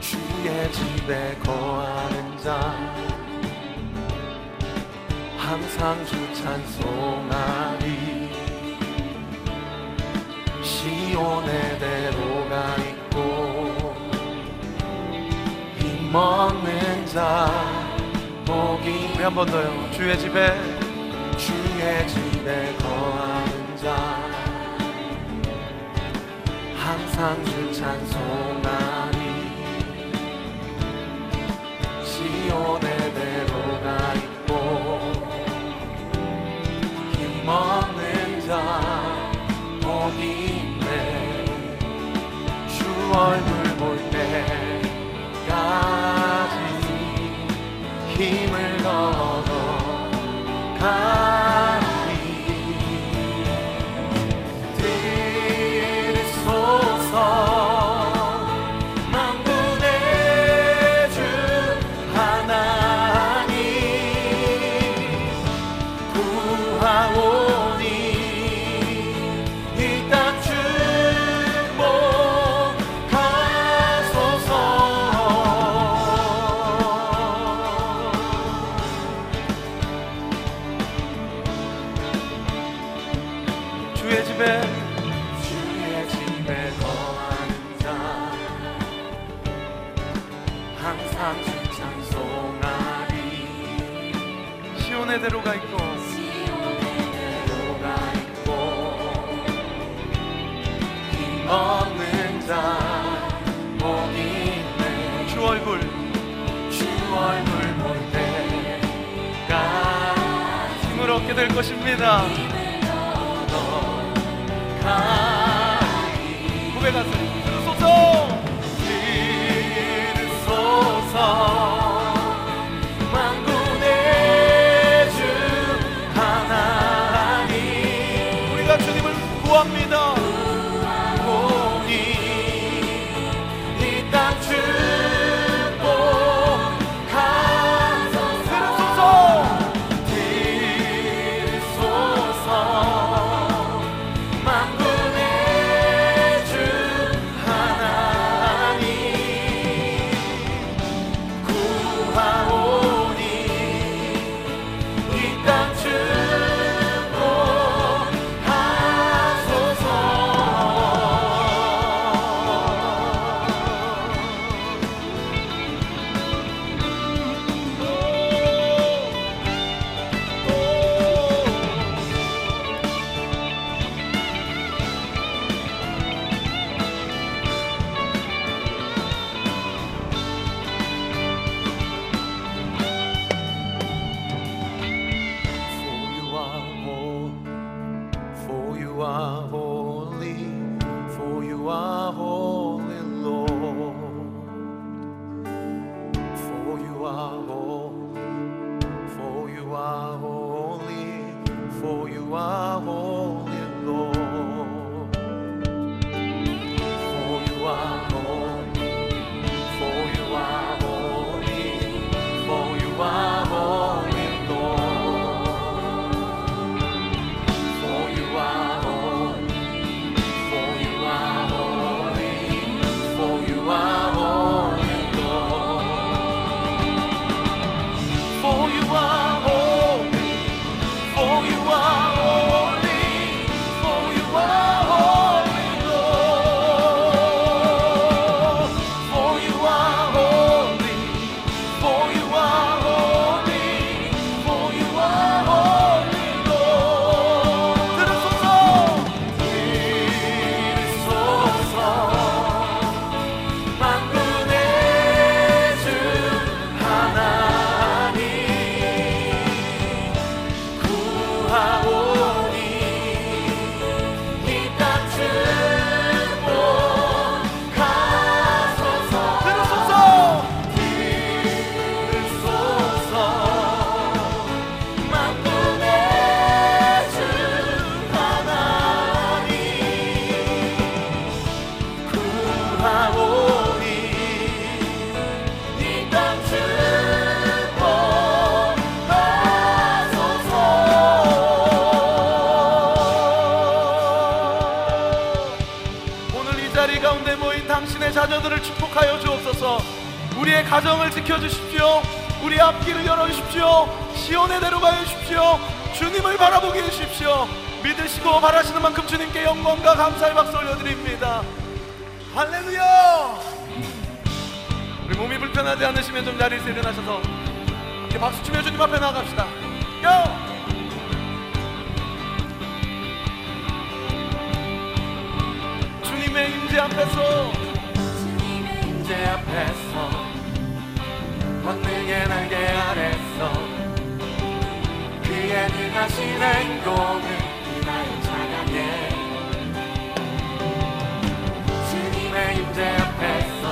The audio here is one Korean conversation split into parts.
주의 집에 거하는 자 항상 주 찬송하리. 시온의 대로가 있고 힘없는 자 복이 우리 한 번 더요. 주의 집에 주의 집에 거하는 자 항상 주 찬송하리 시온의 대로가 있고 힘없는 자 복이 있네. 주 얼굴 볼 때까지 힘을 얻어 가 가리 고백 favor. 자녀들을 축복하여 주옵소서. 우리의 가정을 지켜주십시오. 우리 앞길을 열어주십시오. 시온의 대로 가주십시오 주님을 바라보게 해주십시오. 믿으시고 바라시는 만큼 주님께 영광과 감사의 박수 올려드립니다. 할렐루야! 우리 몸이 불편하지 않으시면 좀 자리에서 일어나셔서 이렇게 박수 치며 주님 앞에 나아갑시다. 고! 주님의 임재 앞에서 존재 앞에서 권능의 날개 아래서 그의 능하신 행동을 이나의 찬양해 주님의 임재 앞에서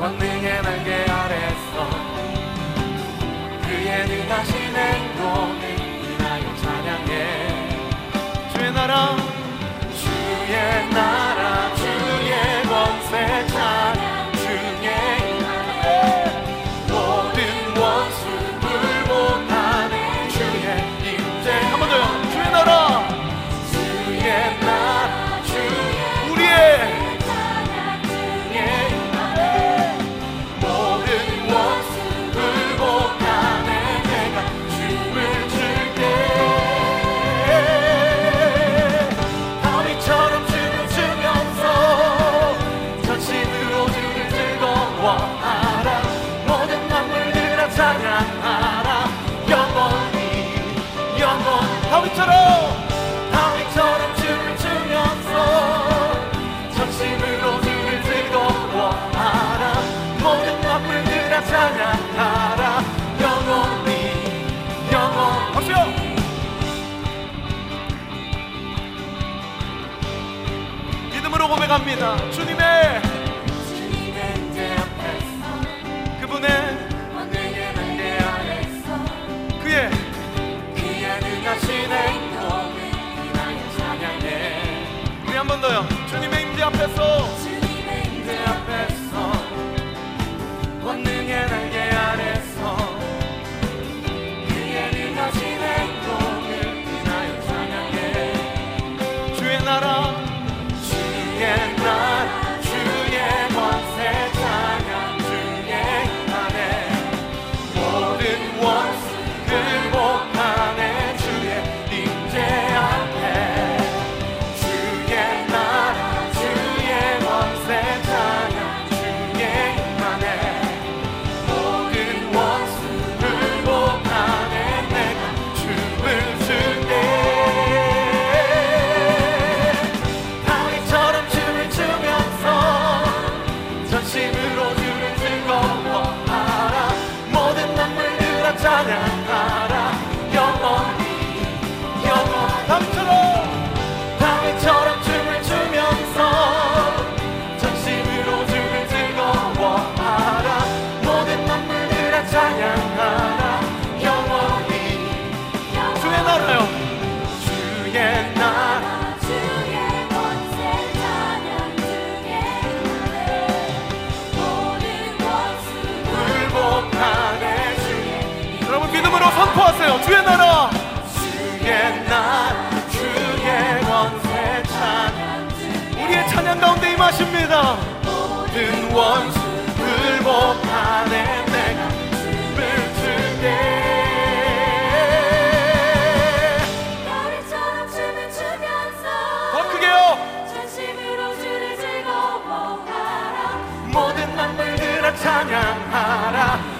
권능의 날개 아래서 그의 능하신 행동을 이나의 찬양해 주의 나라 사랑합니다. 주님의 내가 모든 원수 굴복하네 춤을 출때 별이처럼 춤을 추면서 더 크게요. 진심으로 주를 즐거워하라. 모든 만물들아 찬양하라.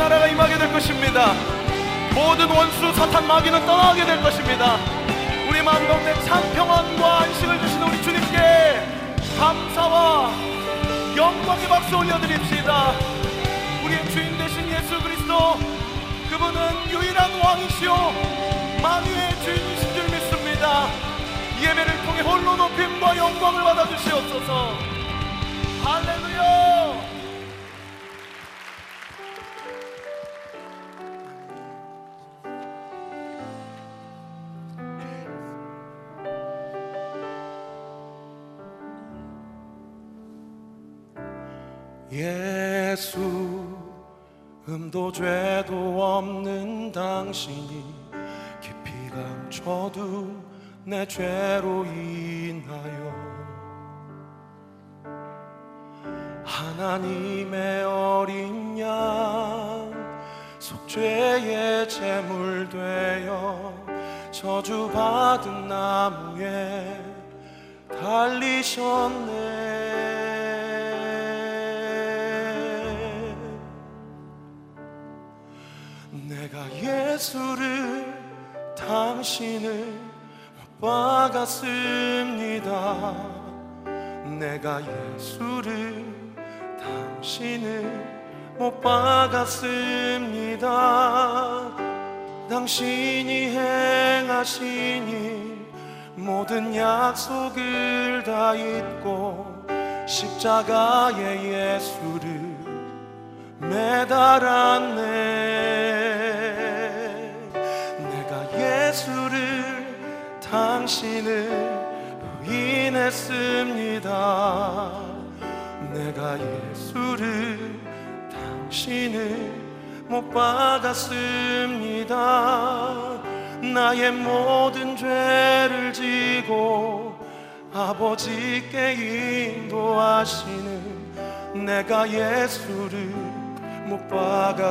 나라가 임하게 될 것입니다. 모든 원수 사탄 마귀는 떠나게 될 것입니다. 우리 마음 가운데 참 평안과 안식을 주신 우리 주님께 감사와 영광의 박수 올려드립시다. 우리의 주인 되신 예수 그리스도 그분은 유일한 왕이시오 만유의 주인이신 줄 믿습니다. 예배를 통해 홀로 높임과 영광 음도 죄도 없는 당신이 깊이 감춰둔 내 죄로 인하여 하나님의 어린 양 속죄의 제물 되어 저주받은 나무에 달리셨네 내가 예수를 당신을 못 박았습니다. 내가 예수를 당신을 못 박았습니다. 당신이 행하시니 모든 약속을 다 잊고 십자가에 예수를 매달았네 예수를 당신을 부인했습니다 내가 예수를 당신을 못 박았습니다 나의 모든 죄를 지고 아버지께 인도하시는 내가 예수를 못 박았습니다.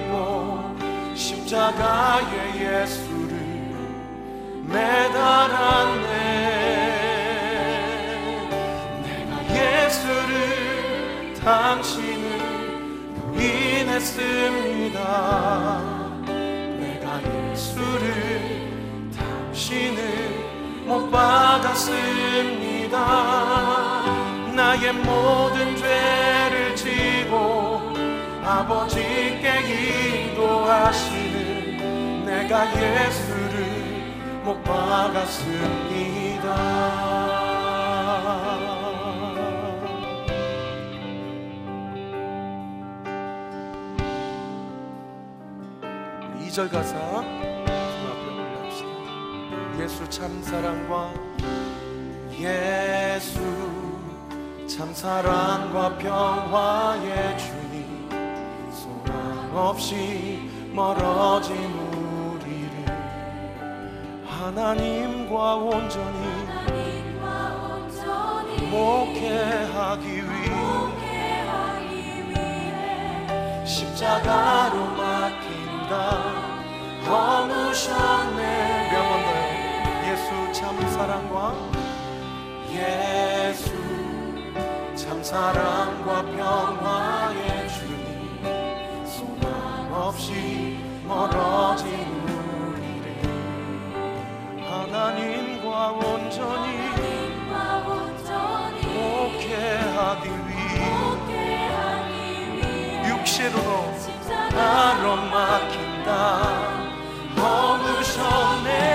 십자가에 예수를 매달았네. 내가 예수를 당신을 부인했습니다. 내가 예수를 당신을 못 박았습니다. 나의 모든 죄를 지고 아버지께 인도하시는 내가 예수를 못 박았습니다. 2절 가사. 예수 참사랑과 예수 참사랑과 평화의 주님 소망 없이 멀어진 하나님과 온전히 하나님과 온전히 목회하기 위해 십자가로 맡긴다. 허무셨네. 몇번 더요? 예수 참 사랑과 예수 참 사랑과 평화의 주님. 소망 없이 멀어진 하나님과 온전히 목회하기 위해 육체로 나로 맡긴다. 너무 전에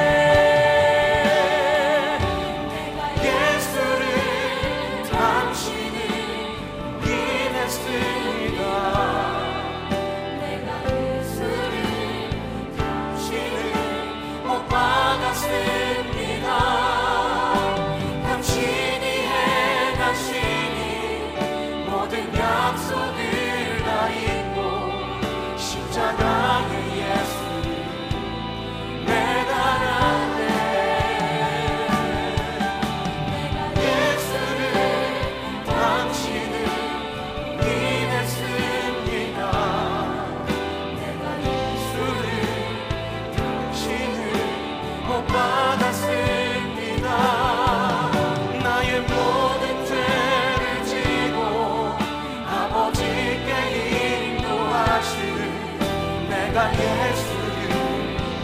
내가 예수를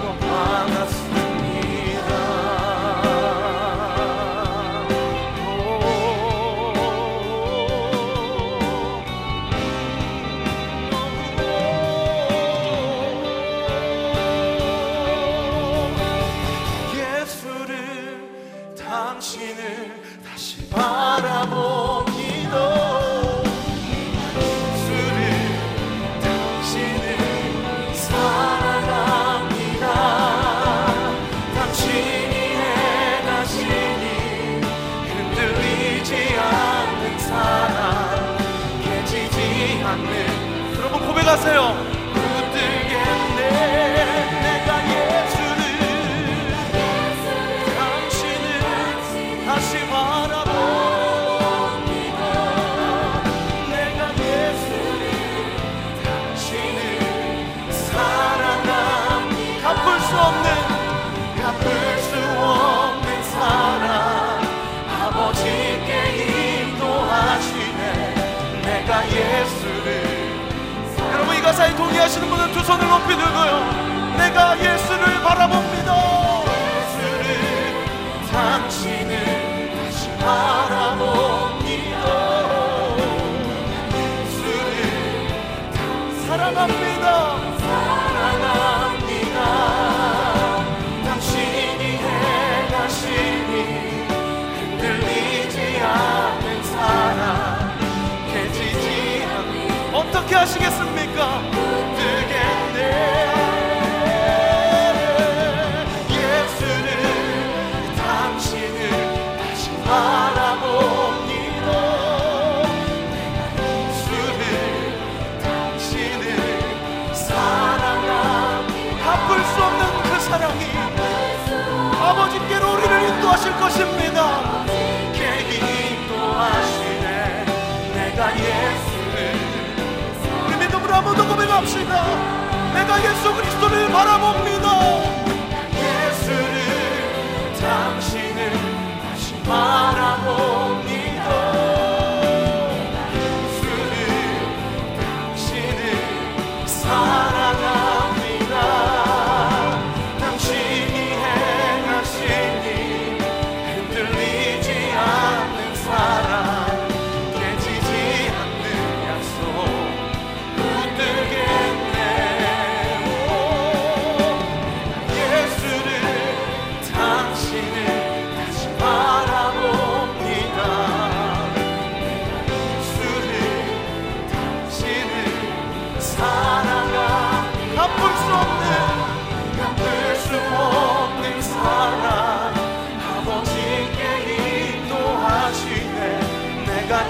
못 받았습 고백하세요 두 손을 높이 들고요. 내가 예수를 바라봅니다. 예수를 당신을 다시 바라봅니다. 예수를 사랑합니다. 사랑합니다. 당신이 행하시니 흔들리지 않는 사랑 깨지지 않는 어떻게 하시겠습니까 아버지께로 우리를 인도하실 것입니다. 게 인도하시네 내가 예수를 우리 믿음으로 한번 더 고백합시다. 내가 예수 그리스도를 바라봅니다. 예수를 당신을 다시 바라봅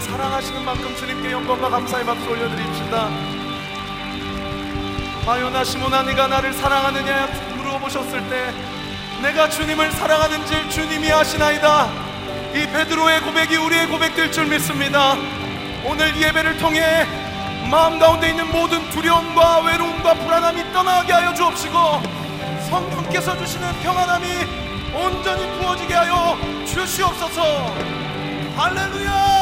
주님을 사랑하시는 만큼 주님께 영광과 감사의 박수 올려드립시다. 아요나 시모나 네가 나를 사랑하느냐 물어보셨을 때 내가 주님을 사랑하는지 주님이 아시나이다. 이 베드로의 고백이 우리의 고백될 줄 믿습니다. 오늘 이 예배를 통해 마음 가운데 있는 모든 두려움과 외로움과 불안함이 떠나게 하여 주옵시고 성령께서 주시는 평안함이 온전히 부어지게 하여 주시옵소서. 할렐루야